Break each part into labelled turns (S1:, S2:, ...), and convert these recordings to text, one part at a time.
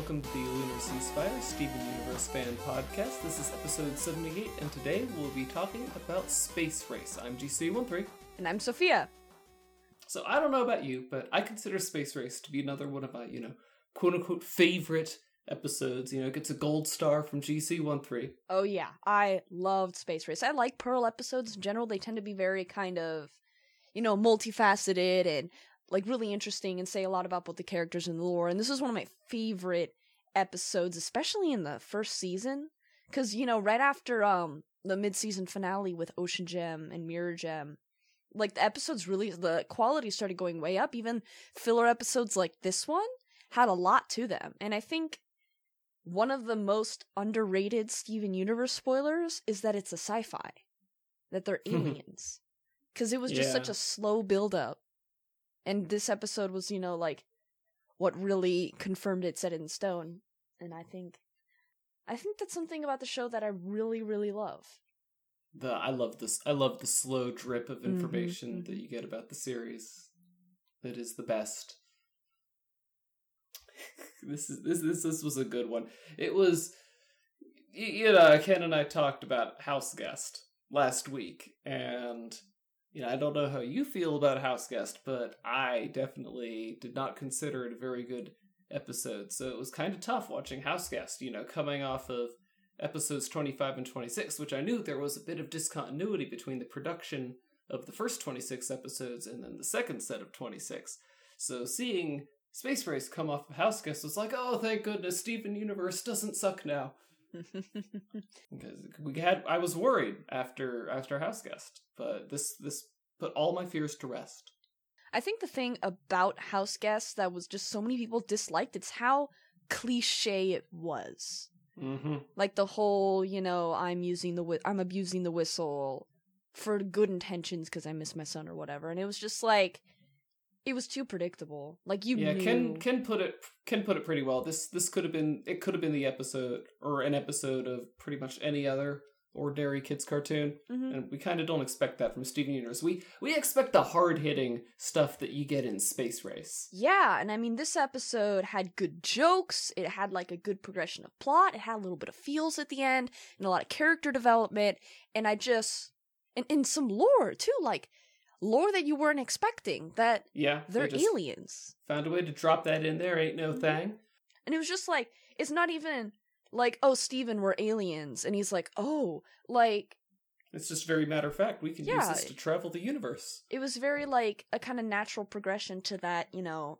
S1: welcome to the Lunar Sea Spire Steven Universe fan podcast. This is episode 78, and today we'll be talking about Space Race. I'm GC13.
S2: And I'm Sophia.
S1: So I don't know about you, but I consider Space Race to be another one of my, you know, quote unquote favorite episodes. You know, it gets a gold star from GC13.
S2: Oh yeah, I loved Space Race. I like Pearl episodes in general. They tend to be very kind of, you know, multifaceted and like really interesting and say a lot about both the characters and the lore. And this is one of my favorite episodes, especially in the first season, because you know, right after um the mid-season finale with Ocean Gem and Mirror Gem, like the episodes really the quality started going way up. Even filler episodes like this one had a lot to them, and I think one of the most underrated Steven Universe spoilers is that it's a sci-fi, that they're aliens, because it was just such a slow build up and this episode was you know like what really confirmed it set in stone and i think i think that's something about the show that i really really love
S1: The I love this. I love the slow drip of
S2: Mhm,
S1: information
S2: mhm.
S1: that you get about the series. That is the best. this is this this this was a good one. It was, you know, Ken and I talked about House Guest last week, and you know, I don't know how you feel about House Guest, but I definitely did not consider it a very good episode. So it was kind of tough watching Houseguest, You know, coming off of episodes 25 and 26, which I knew there was a bit of discontinuity between the production of the first 26 episodes and then the second set of 26. So seeing Space Race come off of House Guest was like, oh, thank goodness, Steven Universe doesn't suck now. Because we had, I was worried after after Houseguest, but this this put all my fears to rest.
S2: I think the thing about house guests that was just so many people disliked it's how cliche it was
S1: Mm-hmm.
S2: like the whole you know i'm using the whi- i'm abusing the whistle for good intentions because i miss my son or whatever and it was just like it was too predictable like you
S1: yeah,
S2: knew
S1: Ken Ken put it Ken put it pretty well. This this could have been it could have been the episode or an episode of pretty much any other ordinary kids cartoon,
S2: Mhm.
S1: and we kind of don't expect that from Steven Universe. We we expect the hard hitting stuff that you get in Space Race.
S2: Yeah, and I mean, this episode had good jokes. It had like a good progression of plot. It had a little bit of feels at the end and a lot of character development. And I just, and, and some lore too, like lore that you weren't expecting that
S1: Yeah, they
S2: they're
S1: just
S2: aliens.
S1: Found a way to drop that in there. Ain't no
S2: Mhm.
S1: thing.
S2: And it was just like, it's not even like, oh, Steven, we're aliens. And he's like, oh, like,
S1: It's just very matter of fact. We can use this to travel the universe.
S2: it was very like a kind of natural progression to that you know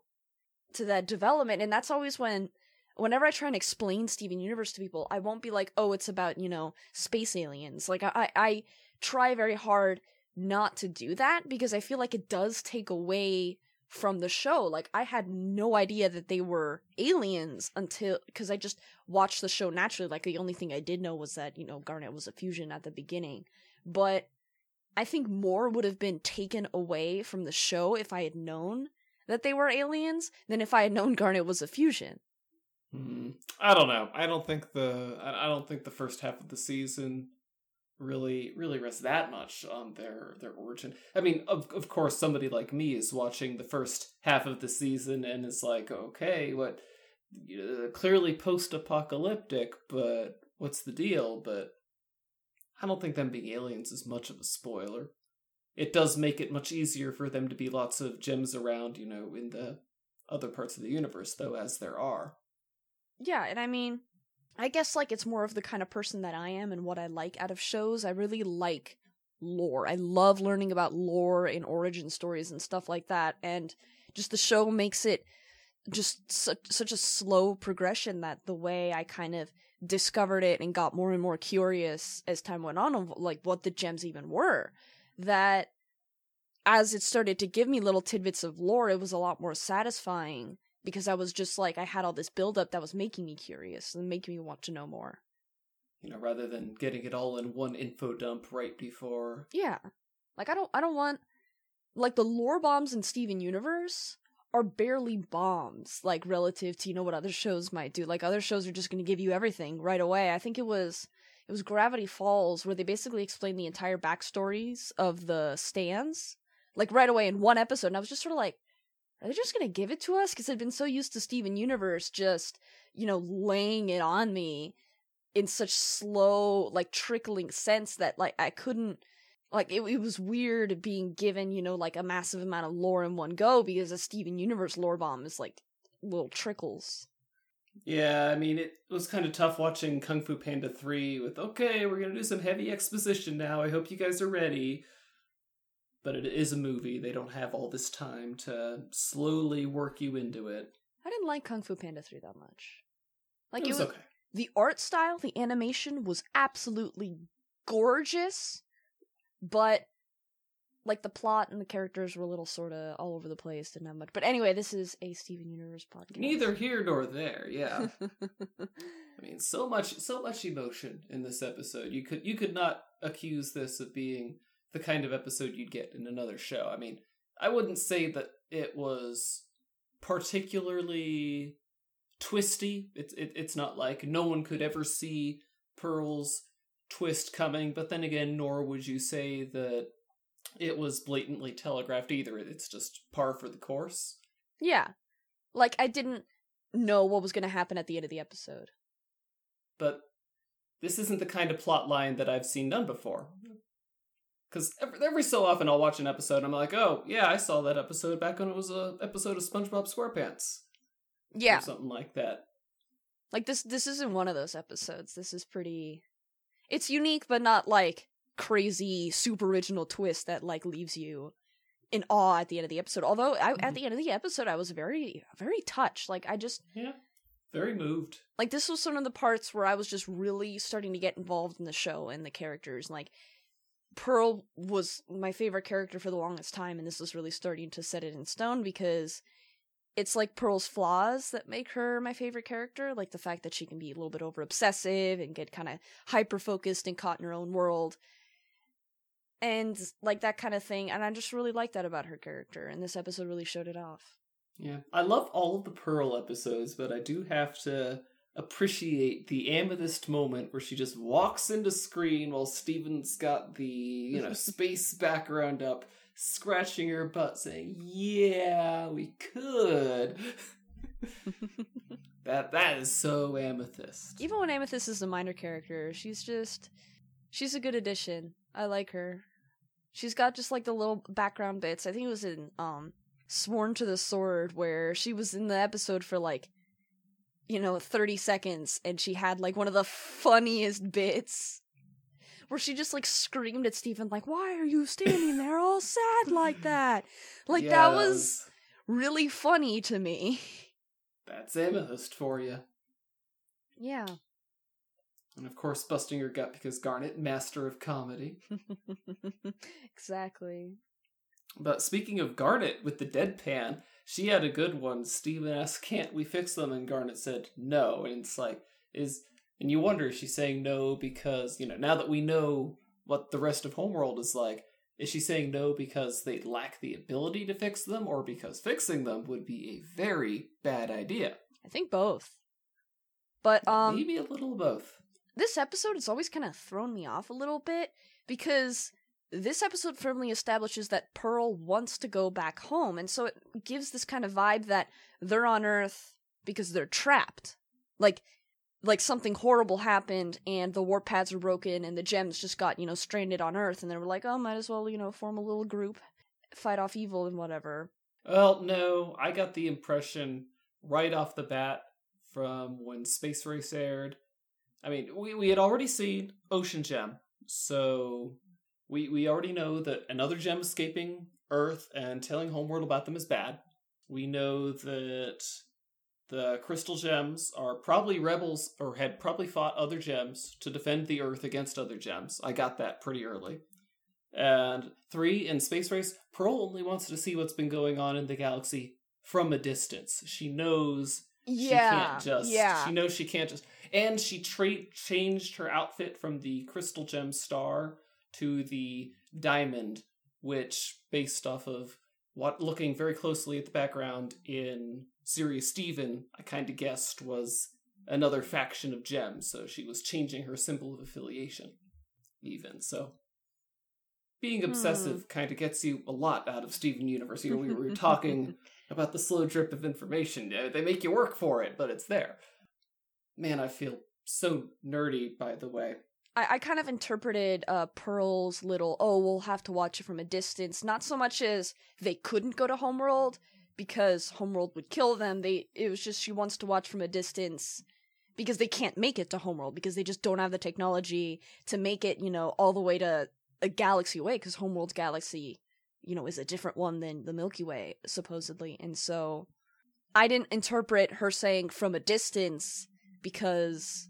S2: to that development and that's always when whenever i try and explain steven universe to people i won't be like oh it's about you know space aliens like i i, I try very hard not to do that because i feel like it does take away from the show like i had no idea that they were aliens until because i just watched the show naturally like the only thing i did know was that you know garnet was a fusion at the beginning but I think more would have been taken away from the show if I had known that they were aliens than if I had known Garnet was a fusion.
S1: Hmm. I don't know. I don't think the I I don't think the first half of the season really really rests that much on their their origin. I mean, of of course, somebody like me is watching the first half of the season and is like, okay, what? Uh, clearly post-apocalyptic, but what's the deal? But I don't think them being aliens is much of a spoiler. It does make it much easier for them to be lots of gems around, you know, in the other parts of the universe, though, as there are.
S2: Yeah, and I mean, I guess like it's more of the kind of person that I am and what I like out of shows. I really like lore. I love learning about lore and origin stories and stuff like that. And just the show makes it just such such a slow progression that the way I kind of discovered it and got more and more curious as time went on of like what the gems even were that as it started to give me little tidbits of lore it was a lot more satisfying because I was just like I had all this buildup that was making me curious and making me want to know more.
S1: you know, rather than getting it all in one info dump right before.
S2: Yeah. Like I don't I don't want like the lore bombs in Steven Universe are barely bombs, like relative to you know what other shows might do. Like other shows are just gonna give you everything right away. I think it was it was Gravity Falls where they basically explained the entire backstories of the stands, like right away in one episode, and I was just sort of like, are they just gonna give it to us? Because I've been so used to Steven Universe just, you know, laying it on me in such slow, like trickling sense that like I couldn't like it, it was weird being given, you know, like a massive amount of lore in one go because a Steven Universe lore bomb is like little trickles.
S1: Yeah, I mean, it was kind of tough watching Kung Fu Panda 3 with, okay, we're going to do some heavy exposition now. I hope you guys are ready. But it is a movie. They don't have all this time to slowly work you into it.
S2: I didn't like Kung Fu Panda 3 that much. Like
S1: it was,
S2: it was
S1: okay.
S2: the art style, the animation was absolutely gorgeous, but like the plot and the characters were a little sort of all over the place, didn't have much. But anyway, this is a Steven Universe podcast.
S1: Neither here nor there, yeah. I mean, so much so much emotion in this episode. You could you could not accuse this of being the kind of episode you'd get in another show. I mean, I wouldn't say that it was particularly twisty. It's it, it's not like no one could ever see Pearl's twist coming, but then again, nor would you say that it was blatantly telegraphed either. It's just par for the course.
S2: yeah, like I didn't know what was going to happen at the end of the episode.
S1: But this isn't the kind of plot line that I've seen done before. Because every, every so often I'll watch an episode and I'm like, oh, yeah, I saw that episode back when it was a episode of SpongeBob SquarePants.
S2: Yeah,
S1: Or something like that.
S2: like this. This isn't one of those episodes. This is pretty. It's unique, but not like crazy, super original twist that like leaves you in awe at the end of the episode. Although I, at
S1: Mhm.
S2: the end of the episode, I was very, very touched. Like I just
S1: Yeah. Very moved.
S2: like this was one of the parts where I was just really starting to get involved in the show and the characters. Like Pearl was my favorite character for the longest time, and this was really starting to set it in stone because it's like Pearl's flaws that make her my favorite character, like the fact that she can be a little bit over obsessive and get kind of hyper focused and caught in her own world. And like that kind of thing, and I just really like that about her character, and this episode really showed it off.
S1: Yeah. I love all of the Pearl episodes, but I do have to appreciate the amethyst moment where she just walks into screen while Steven's got the, you know, space background up, scratching her butt saying, Yeah, we could. that that is so amethyst.
S2: Even when Amethyst is a minor character, she's just she's a good addition. I like her. She's got just like the little background bits. I think it was in um Sworn to the Sword where she was in the episode for like you know 30 seconds and she had like one of the funniest bits where she just like screamed at Steven like why are you standing there all sad like that? Like
S1: Yeah,
S2: that was really funny to me.
S1: that's amethyst for you.
S2: Yeah.
S1: And of course, busting your gut because Garnet, master of comedy.
S2: exactly.
S1: But speaking of Garnet with the deadpan, she had a good one. Steven asked, Can't we fix them? And Garnet said no. And it's like, is and you wonder is she saying no because, you know, now that we know what the rest of Homeworld is like, is she saying no because they lack the ability to fix them, or because fixing them would be a very bad idea?
S2: I think both. But um
S1: Maybe a little of both.
S2: this episode has always kind of thrown me off a little bit because this episode firmly establishes that Pearl wants to go back home and so it gives this kind of vibe that they're on Earth because they're trapped. Like like something horrible happened and the warp pads were broken and the gems just got, you know, stranded on Earth and they were like, "Oh, might as well, you know, form a little group, fight off evil and whatever."
S1: Well, no, I got the impression right off the bat from when Space Race aired. I mean, we, we had already seen Ocean Gem, so we we already know that another gem escaping Earth and telling Homeworld about them is bad. We know that the crystal gems are probably rebels or had probably fought other gems to defend the Earth against other gems. I got that pretty early. And three, in Space Race, Pearl only wants to see what's been going on in the galaxy from a distance. She knows she can't just.
S2: yeah.
S1: She knows she can't just. And she tra- changed her outfit from the crystal gem star to the diamond, which, based off of what looking very closely at the background in Serious Steven, I kind of guessed was another faction of gems. So she was changing her symbol of affiliation, even. So being obsessive hmm. kind of gets you a lot out of Steven Universe. You know, we were talking about the slow drip of information. They make you work for it, but it's there. Man, I feel so nerdy, by the way.
S2: I, I kind of interpreted uh, Pearl's little, oh, we'll have to watch it from a distance, not so much as they couldn't go to Homeworld because Homeworld would kill them. They It was just she wants to watch from a distance because they can't make it to Homeworld because they just don't have the technology to make it, you know, all the way to a galaxy away because Homeworld's galaxy, you know, is a different one than the Milky Way, supposedly. And so I didn't interpret her saying from a distance because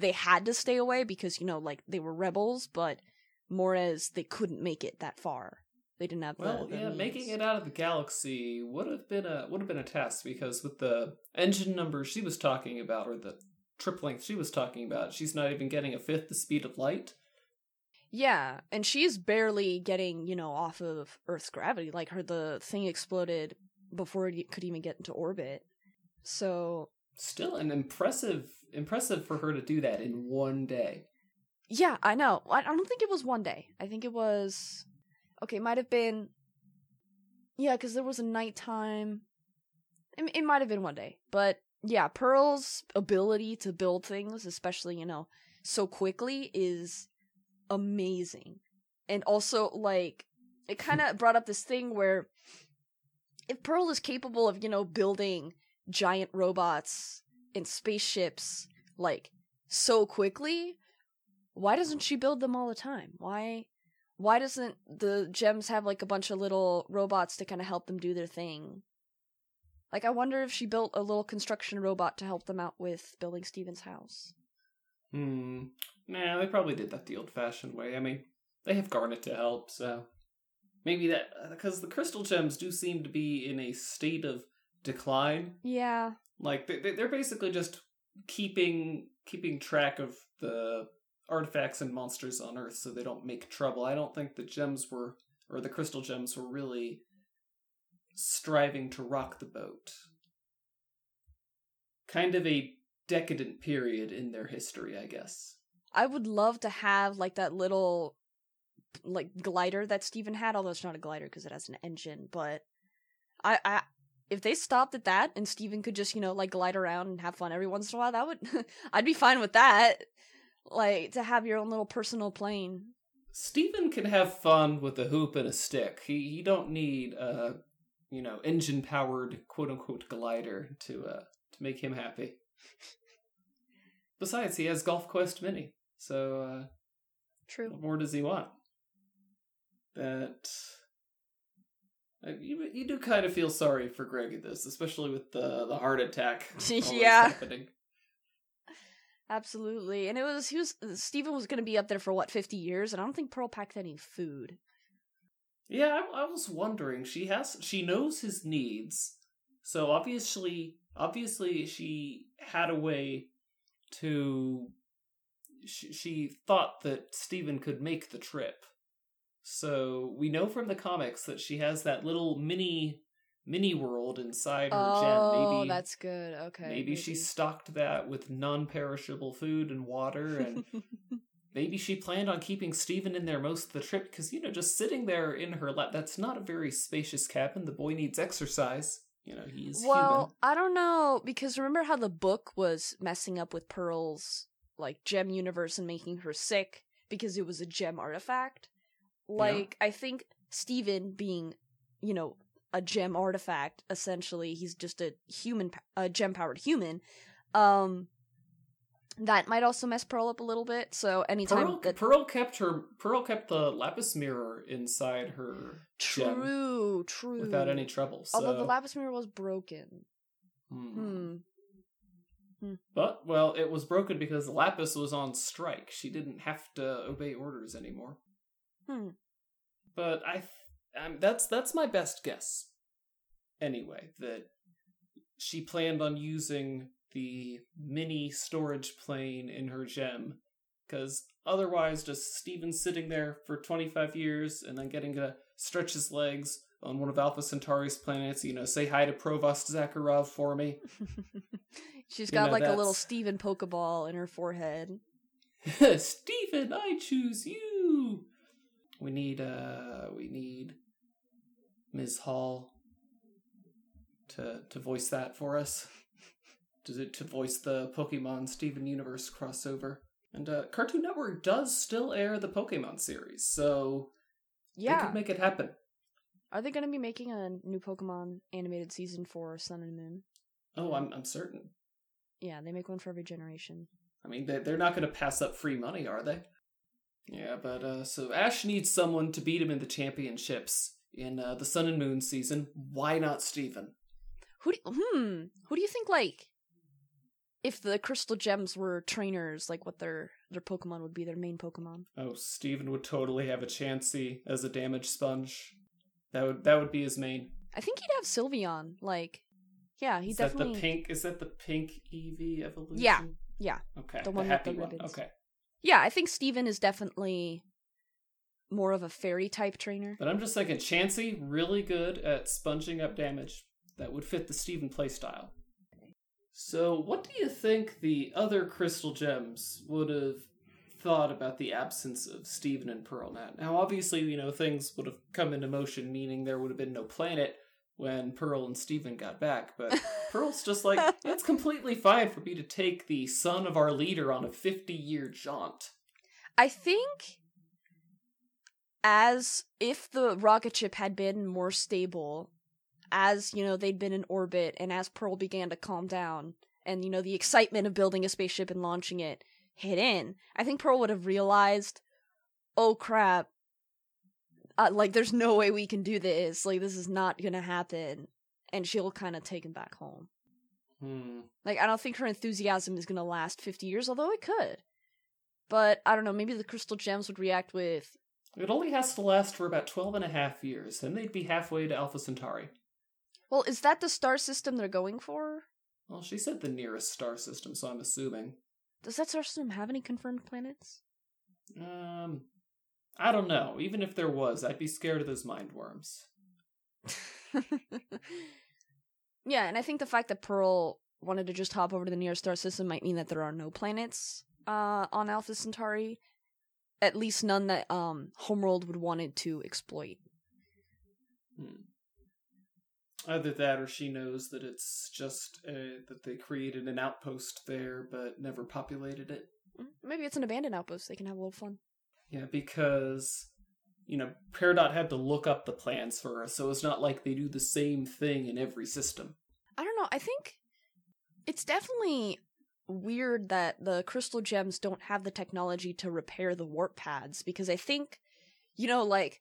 S2: they had to stay away because you know like they were rebels but more as they couldn't make it that far they didn't have
S1: Well,
S2: the, the
S1: yeah,
S2: means.
S1: making it out of the galaxy would have been a would have been a test because with the engine numbers she was talking about, or the trip length she was talking about, she's not even getting a fifth the speed of light.
S2: yeah and she's barely getting you know off of earth's gravity like her the thing exploded before it could even get into orbit so
S1: Still an impressive impressive for her to do that in one day.
S2: yeah i know. I I don't think it was one day. I think it was okay it might have been yeah because there was a nighttime. It, it might have been one day but yeah pearl's ability to build things especially you know so quickly is amazing. And also like it kind of brought up this thing where if pearl is capable of you know building giant robots and spaceships like so quickly why doesn't she build them all the time why why doesn't the gems have like a bunch of little robots to kind of help them do their thing like i wonder if she built a little construction robot to help them out with building steven's house
S1: Hmm. Nah, they probably did that the old-fashioned way. I mean, they have Garnet to help, so maybe that because the crystal gems do seem to be in a state of decline.
S2: yeah
S1: Like they they- they're basically just keeping keeping track of the artifacts and monsters on Earth so they don't make trouble. I don't think the gems were or the crystal gems were really striving to rock the boat. Kind of a decadent period in their history, I guess.
S2: i would love to have like that little like glider that steven had although it's not a glider because it has an engine but i i if they stopped at that and Steven could just, you know, like glide around and have fun every once in a while, that would I'd be fine with that. Like to have your own little personal plane.
S1: Steven can have fun with a hoop and a stick. He he don't need a you know engine powered quote unquote glider to uh to make him happy. Besides, he has Golf Quest Mini, so uh,
S2: True.
S1: what more does he want? Uh, Uh, you you do kind of feel sorry for Greg at this, especially with the the heart attack.
S2: Yeah.
S1: happening.
S2: Absolutely. And it was he was Steven was gonna be up there for what, fifty years, and I don't think Pearl packed any food.
S1: Yeah, I, I was wondering. She has she knows his needs, so obviously, obviously, she had a way to. She, she thought that Steven could make the trip, so we know from the comics that she has that little mini mini world inside her
S2: Oh,
S1: gem. Maybe
S2: that's good. Okay.
S1: maybe she stocked that with non-perishable food and water and maybe she planned on keeping Steven in there most of the trip because, you know, just sitting there in her lap, that's not a very spacious cabin. The boy needs exercise. You know, he's
S2: well, I don't know because remember how the book was messing up with Pearl's like gem universe and making her sick because it was a gem artifact. Like I think Steven being, you know, a gem artifact essentially, he's just a human a gem powered human. Um that might also mess Pearl up a little bit. So anytime
S1: Pearl,
S2: that
S1: Pearl kept her Pearl kept the lapis mirror inside her gem
S2: true, true.
S1: without any trouble. So,
S2: Although the lapis mirror was broken.
S1: Hmm.
S2: Hmm.
S1: But well, it was broken because Lapis was on strike. She didn't have to obey orders anymore.
S2: Hmm.
S1: But I, th- um, that's that's my best guess. Anyway, that she planned on using the mini storage plane in her gem, because otherwise, just Steven sitting there for twenty five years and then getting to stretch his legs on one of Alpha Centauri's planets. You know, say hi to Provost Zakharov for me.
S2: She's
S1: You
S2: got
S1: know,
S2: like a little Steven Pokeball in her forehead.
S1: Steven, I choose you. We need uh we need Ms. Hall to to voice that for us. To to voice the Pokemon Steven Universe crossover. And uh, Cartoon Network does still air the Pokemon series, so they
S2: Yeah.
S1: could make it happen.
S2: Are they going to be making a new Pokemon animated season for Sun and Moon?
S1: Oh, I'm I'm certain.
S2: Yeah, they make one for every generation.
S1: I mean, they they're not going to pass up free money, are they? Yeah, but uh, so Ash needs someone to beat him in the championships in uh, the Sun and Moon season. Why not Steven?
S2: Who do, hmm, who do you think like if the crystal gems were trainers, like what their their Pokemon would be, their main Pokemon?
S1: Oh, Steven would totally have a Chansey as a damage sponge. That would that would be his main.
S2: I think he'd have Sylveon. Like, yeah, he
S1: is
S2: definitely.
S1: that the pink? Is that the pink Eevee evolution?
S2: Yeah, yeah.
S1: Okay.
S2: The
S1: The,
S2: one with
S1: happy
S2: the
S1: one. Okay.
S2: Yeah, I think Steven is definitely more of a fairy type trainer.
S1: But I'm just thinking, Chansey really good at sponging up damage. That would fit the Steven playstyle. So, what do you think the other crystal gems would have thought about the absence of Steven and Pearl Nat? Now, obviously, you know, things would have come into motion, meaning there would have been no planet when Pearl and Steven got back, but Pearl's just like, it's completely fine for me to take the son of our leader on a 50 year jaunt.
S2: I think as if the rocket ship had been more stable, as you know they'd been in orbit, and as Pearl began to calm down, and you know the excitement of building a spaceship and launching it hit in, I think Pearl would have realized, oh crap, uh, like there's no way we can do this. Like this is not gonna happen, and she'll kind of take him back home.
S1: Hmm.
S2: Like I don't think her enthusiasm is gonna last fifty years, although it could. But I don't know. Maybe the crystal gems would react with
S1: It only has to last for about 12 and a half years, then they'd be halfway to Alpha Centauri.
S2: Well, is that the star system they're going for?
S1: Well, she said the nearest star system, so I'm assuming.
S2: Does that star system have any confirmed planets?
S1: Um, I don't know. Even if there was, I'd be scared of those mind worms.
S2: yeah, and I think the fact that Pearl wanted to just hop over to the nearest star system might mean that there are no planets uh, on Alpha Centauri. At least none that um, Homeworld would wanted to exploit.
S1: Hmm. Either that, or she knows that it's just uh, that they created an outpost there, but never populated it.
S2: Mm, Maybe it's an abandoned outpost. They can have a little fun.
S1: Yeah, because you know, Peridot had to look up the plans for her, so it's not like they do the same thing in every system.
S2: I don't know. I think it's definitely weird that the crystal gems don't have the technology to repair the warp pads because I think, you know, like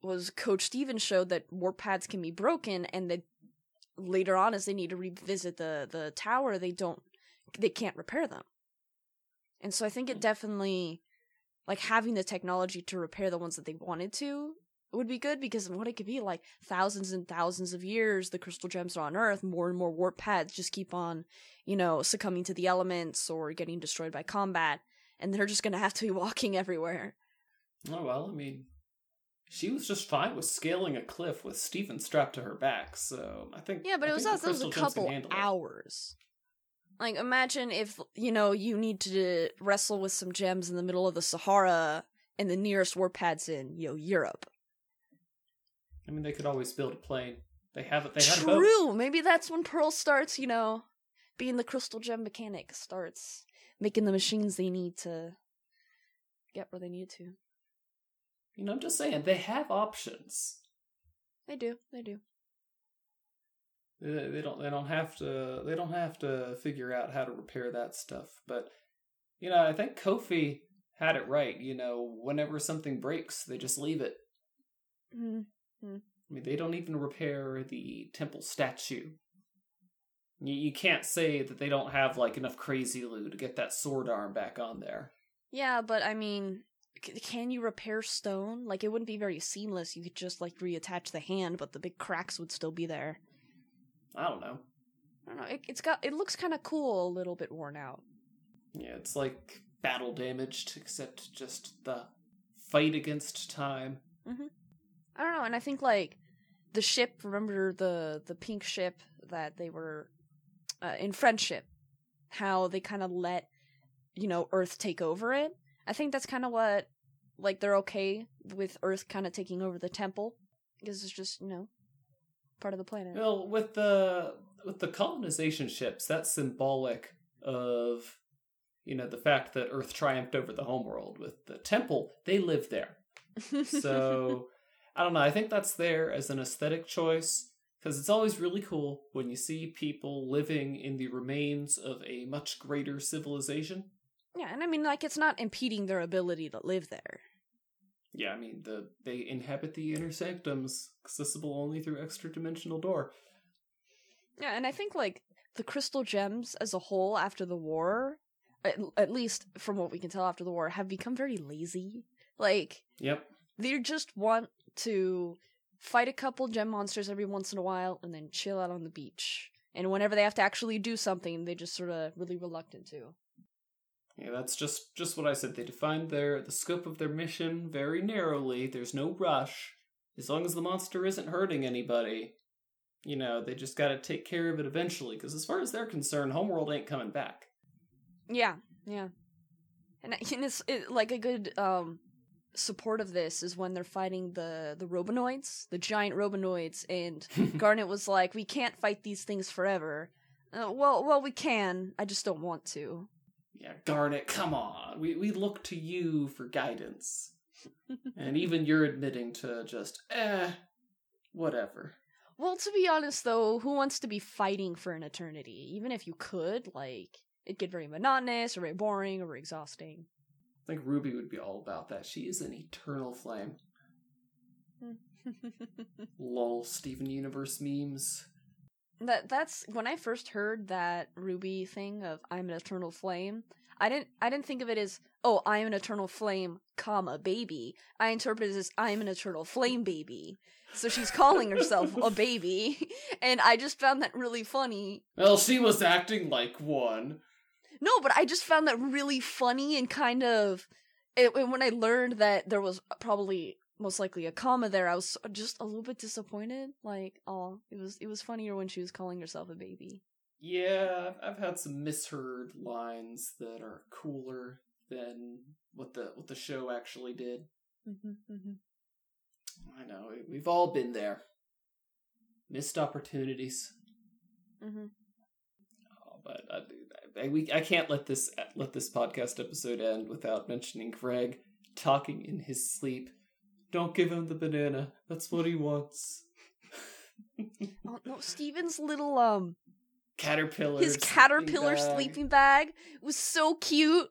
S2: was Coach Stevens showed that warp pads can be broken and that later on as they need to revisit the the tower they don't they can't repair them. And so I think it hmm. definitely like having the technology to repair the ones that they wanted to would be good because of what it could be like thousands and thousands of years the crystal gems are on earth more and more warp pads just keep on you know succumbing to the elements or getting destroyed by combat and they're just gonna have to be walking everywhere.
S1: Oh well, I mean, she was just fine with scaling a cliff with Steven strapped to her back, so I think.
S2: yeah but
S1: I
S2: it was
S1: the
S2: was a
S1: Crystal Gems can
S2: couple hours. Like imagine if you know you need to wrestle with some gems in the middle of the sahara and the nearest warp pads in you know europe
S1: I mean, they could always build a plane. They have it. They boat.
S2: True. Maybe that's when Pearl starts, you know, being the crystal gem mechanic, starts making the machines they need to get where they need to.
S1: You know, I'm just saying they have options.
S2: They do. They do.
S1: They, they don't. They don't have to. They don't have to figure out how to repair that stuff. But you know, I think Kofi had it right. You know, whenever something breaks, they just leave it.
S2: Mm. Hmm.
S1: I mean, they don't even repair the temple statue. You, you can't say that they don't have like enough crazy loot to get that sword arm back on there.
S2: Yeah, but I mean, c- can you repair stone? Like, it wouldn't be very seamless. You could just, like, reattach the hand, but the big cracks would still be there.
S1: I don't know.
S2: I don't know. It, it's got, it looks kind of cool, a little bit worn out.
S1: Yeah, it's like battle damaged, except just the fight against time. Mm-hmm.
S2: I don't know, and I think like the ship. Remember the the pink ship that they were uh, in friendship? How they kind of let you know Earth take over it. I think that's kind of what like they're okay with Earth kind of taking over the temple because it's just you know part of the planet.
S1: Well, with the with the colonization ships, that's symbolic of you know the fact that Earth triumphed over the homeworld. With the temple, they live there. So I don't know. I think that's there as an aesthetic choice because it's always really cool when you see people living in the remains of a much greater civilization.
S2: yeah, and I mean like it's not impeding their ability to live there.
S1: Yeah, I mean the they inhabit the inner sanctums, accessible only through extra dimensional door.
S2: Yeah, and I think like the crystal gems as a whole after the war, at, at least from what we can tell after the war, have become very lazy. Like
S1: Yep.
S2: they just want to fight a couple gem monsters every once in a while and then chill out on the beach. And whenever they have to actually do something, they just sort of really reluctant to.
S1: Yeah, that's just just what I said. They defined their the scope of their mission very narrowly. There's no rush. As long as the monster isn't hurting anybody, you know, they just got to take care of it eventually. Because as far as they're concerned, Homeworld ain't coming back.
S2: Yeah, yeah. And, and it's it, like a good um support of this is when they're fighting the the Robonoids, the giant Robonoids, and Garnet was like, "We can't fight these things forever." Uh, well, well, we can. I just don't want to.
S1: Yeah, Garnet, come on. We we look to you for guidance, and even you're admitting to just eh, whatever.
S2: Well, to be honest, though, who wants to be fighting for an eternity? Even if you could, like, it'd get very monotonous or very boring or very exhausting.
S1: I think Ruby would be all about that. She is an eternal flame. Lol, Steven Universe memes.
S2: that that's when I first heard that Ruby thing of I'm an eternal flame. I didn't I didn't think of it as oh I am an eternal flame, comma baby. I interpreted it as I am an eternal flame baby. So she's calling herself a baby, and I just found that really funny.
S1: Well, she was acting like one.
S2: No, but I just found that really funny and kind of. It, and when I learned that there was probably most likely a comma there, I was just a little bit disappointed. Like, oh, it was it was funnier when she was calling herself a baby.
S1: Yeah, I've, had some misheard lines that are cooler than what the what the show actually did.
S2: Mm-hmm,
S1: I know we- we've all been there. Missed opportunities.
S2: mm-hmm.
S1: Oh, but I, I, we I can't let this let this podcast episode end without mentioning Greg talking in his sleep. Don't give him the banana. That's what he wants.
S2: Oh no, Steven's little um
S1: Caterpillar.
S2: his
S1: sleeping
S2: caterpillar
S1: bag.
S2: sleeping bag was so cute.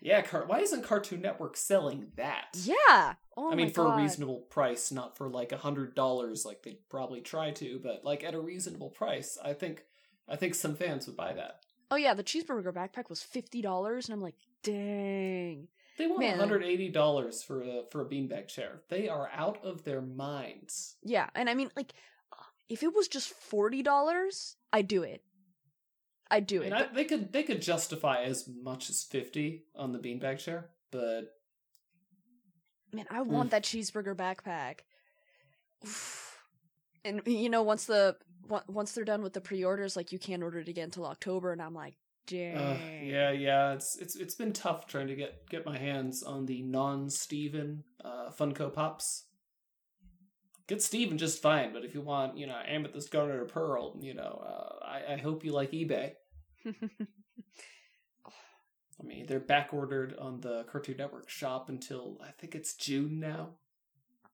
S1: Yeah, car- why isn't Cartoon Network selling that?
S2: Yeah. Oh
S1: I mean, for
S2: God.
S1: a reasonable price, not for like a hundred dollars, like they'd probably try to, but like at a reasonable price, I think, I think some fans would buy that.
S2: Oh yeah, the cheeseburger backpack was fifty dollars, and I'm like, dang.
S1: They want
S2: Man.
S1: one hundred eighty dollars for a for a beanbag chair. They are out of their minds.
S2: Yeah, and I mean, like, if it was just forty dollars, I'd do it. I'd do it.
S1: And I, they could they could justify as much as fifty on the beanbag chair, but
S2: man, I want mm. that cheeseburger backpack. Oof. And you know, once the once they're done with the pre-orders, like you can't order it again till October, and I'm like, dang.
S1: uh, yeah, yeah, it's it's it's been tough trying to get get my hands on the non Steven uh, Funko Pops. Get Steven just fine, but if you want, you know, Amethyst, Garnet, or Pearl, you know, uh, I, I hope you like eBay. I mean, they're back ordered on the Cartoon Network shop until I think it's June now.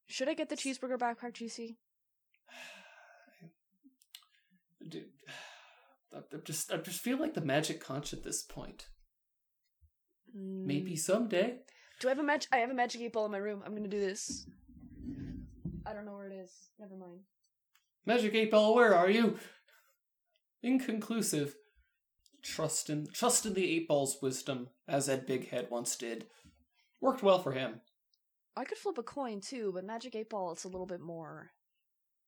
S2: Should I get the cheeseburger backpack, GC?
S1: Dude, I I just I just feel like the magic conch at this point. Maybe
S2: Mm.
S1: someday.
S2: Do I have a match? I have a magic eight ball in my room. I'm gonna do this. I don't know where it is. Never mind.
S1: Magic eight ball, where are you? Inconclusive. Trust in trust in the eight ball's wisdom, as Ed Bighead once did. Worked well for him.
S2: I could flip a coin too, but magic eight ball, it's a little bit more,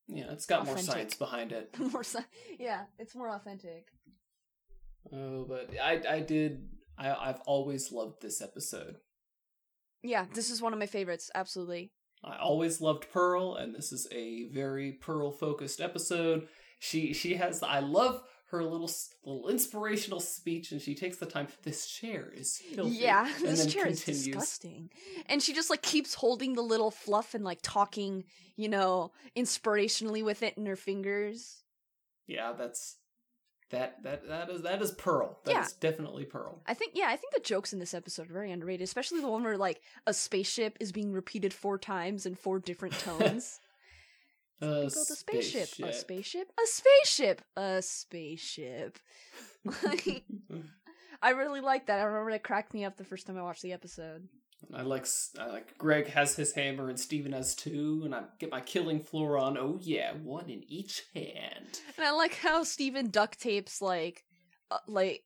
S1: Yeah, it's got more science behind it.
S2: more. si- Yeah, it's more authentic.
S1: Oh, but I I did I I've always loved this episode.
S2: Yeah, this is one of my favorites. Absolutely.
S1: I always loved Pearl, and this is a very Pearl focused episode. She she has I love her little little inspirational speech, and she takes the time. This chair is filthy.
S2: Yeah,
S1: and
S2: this chair
S1: continues.
S2: is disgusting. And she just like keeps holding the little fluff and like talking, you know, inspirationally with it in her fingers.
S1: Yeah, that's that that that is that is Pearl. That's definitely Pearl.
S2: I think yeah, I think the jokes in this episode are very underrated, especially the one where like a spaceship is being repeated four times in four different tones.
S1: A
S2: Build a spaceship, a
S1: spaceship.
S2: spaceship, a spaceship, a spaceship. Like, I really like that. I remember it cracked me up the first time I watched the episode.
S1: I like I like Greg has his hammer and Steven has two, and I get my killing floor on. Oh yeah, one in each hand.
S2: And I like how Steven duct tapes like uh, like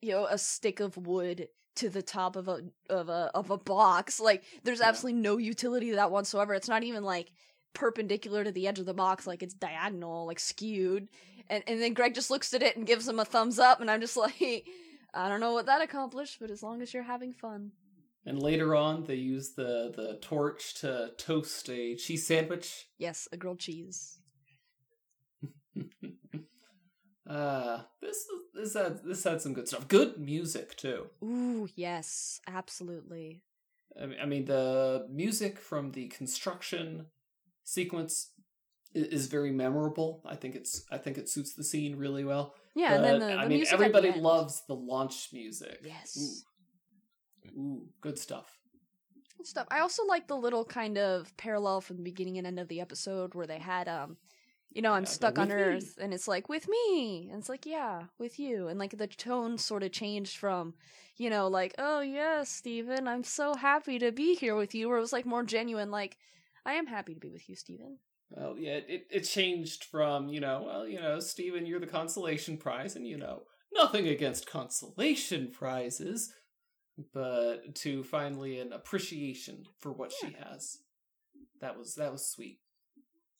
S2: you know a stick of wood to the top of a of a of a box. Like there's
S1: Yeah.
S2: absolutely no utility to that whatsoever. It's not even like perpendicular to the edge of the box like it's diagonal, like skewed. And and then Greg just looks at it and gives him a thumbs up and I'm just like I don't know what that accomplished, but as long as you're having fun.
S1: And later on, they use the the torch to toast a cheese sandwich.
S2: Yes, a grilled cheese.
S1: uh this this had this had some good stuff. Good music too.
S2: Ooh, yes, absolutely.
S1: I mean, I mean the music from the construction sequence is very memorable. I think it's I think it suits the scene really well.
S2: Yeah, and then the, the
S1: I mean
S2: the
S1: everybody
S2: end.
S1: loves the launch music.
S2: Yes.
S1: Ooh. Ooh, good stuff.
S2: Good stuff. I also like the little kind of parallel from the beginning and end of the episode where they had um you know, I'm
S1: Yeah,
S2: stuck on
S1: with me.
S2: Earth and it's like with me and it's like, yeah, with you. And like the tone sort of changed from, you know, like, oh yes, Steven, I'm so happy to be here with you, where it was like more genuine, like, I am happy to be with you, Steven.
S1: Well, yeah, it, it changed from, you know, well, you know, Steven, you're the consolation prize, and, you know, nothing against consolation prizes, but to finally an appreciation for what she has. That was that was sweet.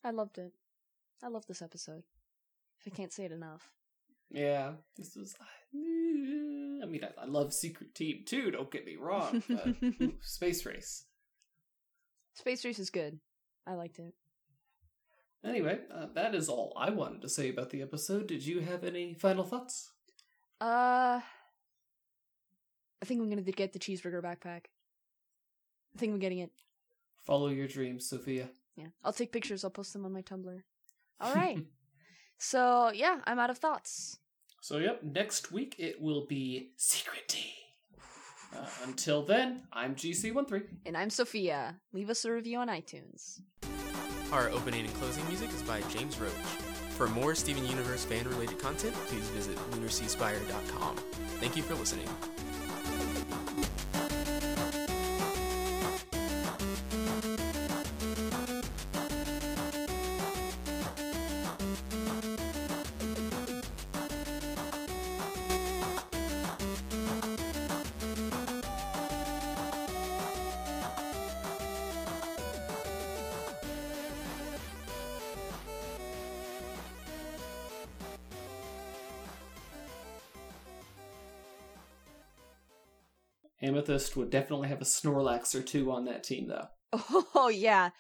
S2: I loved it. I love this episode. If I can't say it enough.
S1: Yeah, this was. I mean, I, I love Secret Team too. Don't get me wrong, but ooh, Space Race.
S2: Space Race is good. I liked it.
S1: Anyway, uh, that is all I wanted to say about the episode. Did you have any final thoughts?
S2: Uh, I think I'm gonna get the cheeseburger backpack. I think I'm getting it.
S1: Follow your dreams, Sophia.
S2: Yeah, I'll take pictures. I'll post them on my Tumblr. All right. so yeah, I'm out of thoughts.
S1: So, yep, next week it will be Secret Team. Uh, until then, I'm GC13.
S2: And I'm Sophia. Leave us a review on iTunes.
S3: Our opening and closing music is by James Roach. For more Steven Universe fan related content, please visit lunarseaspire.com. Thank you for listening.
S1: Amethyst would definitely have a Snorlax or two on that team, though.
S2: Oh yeah,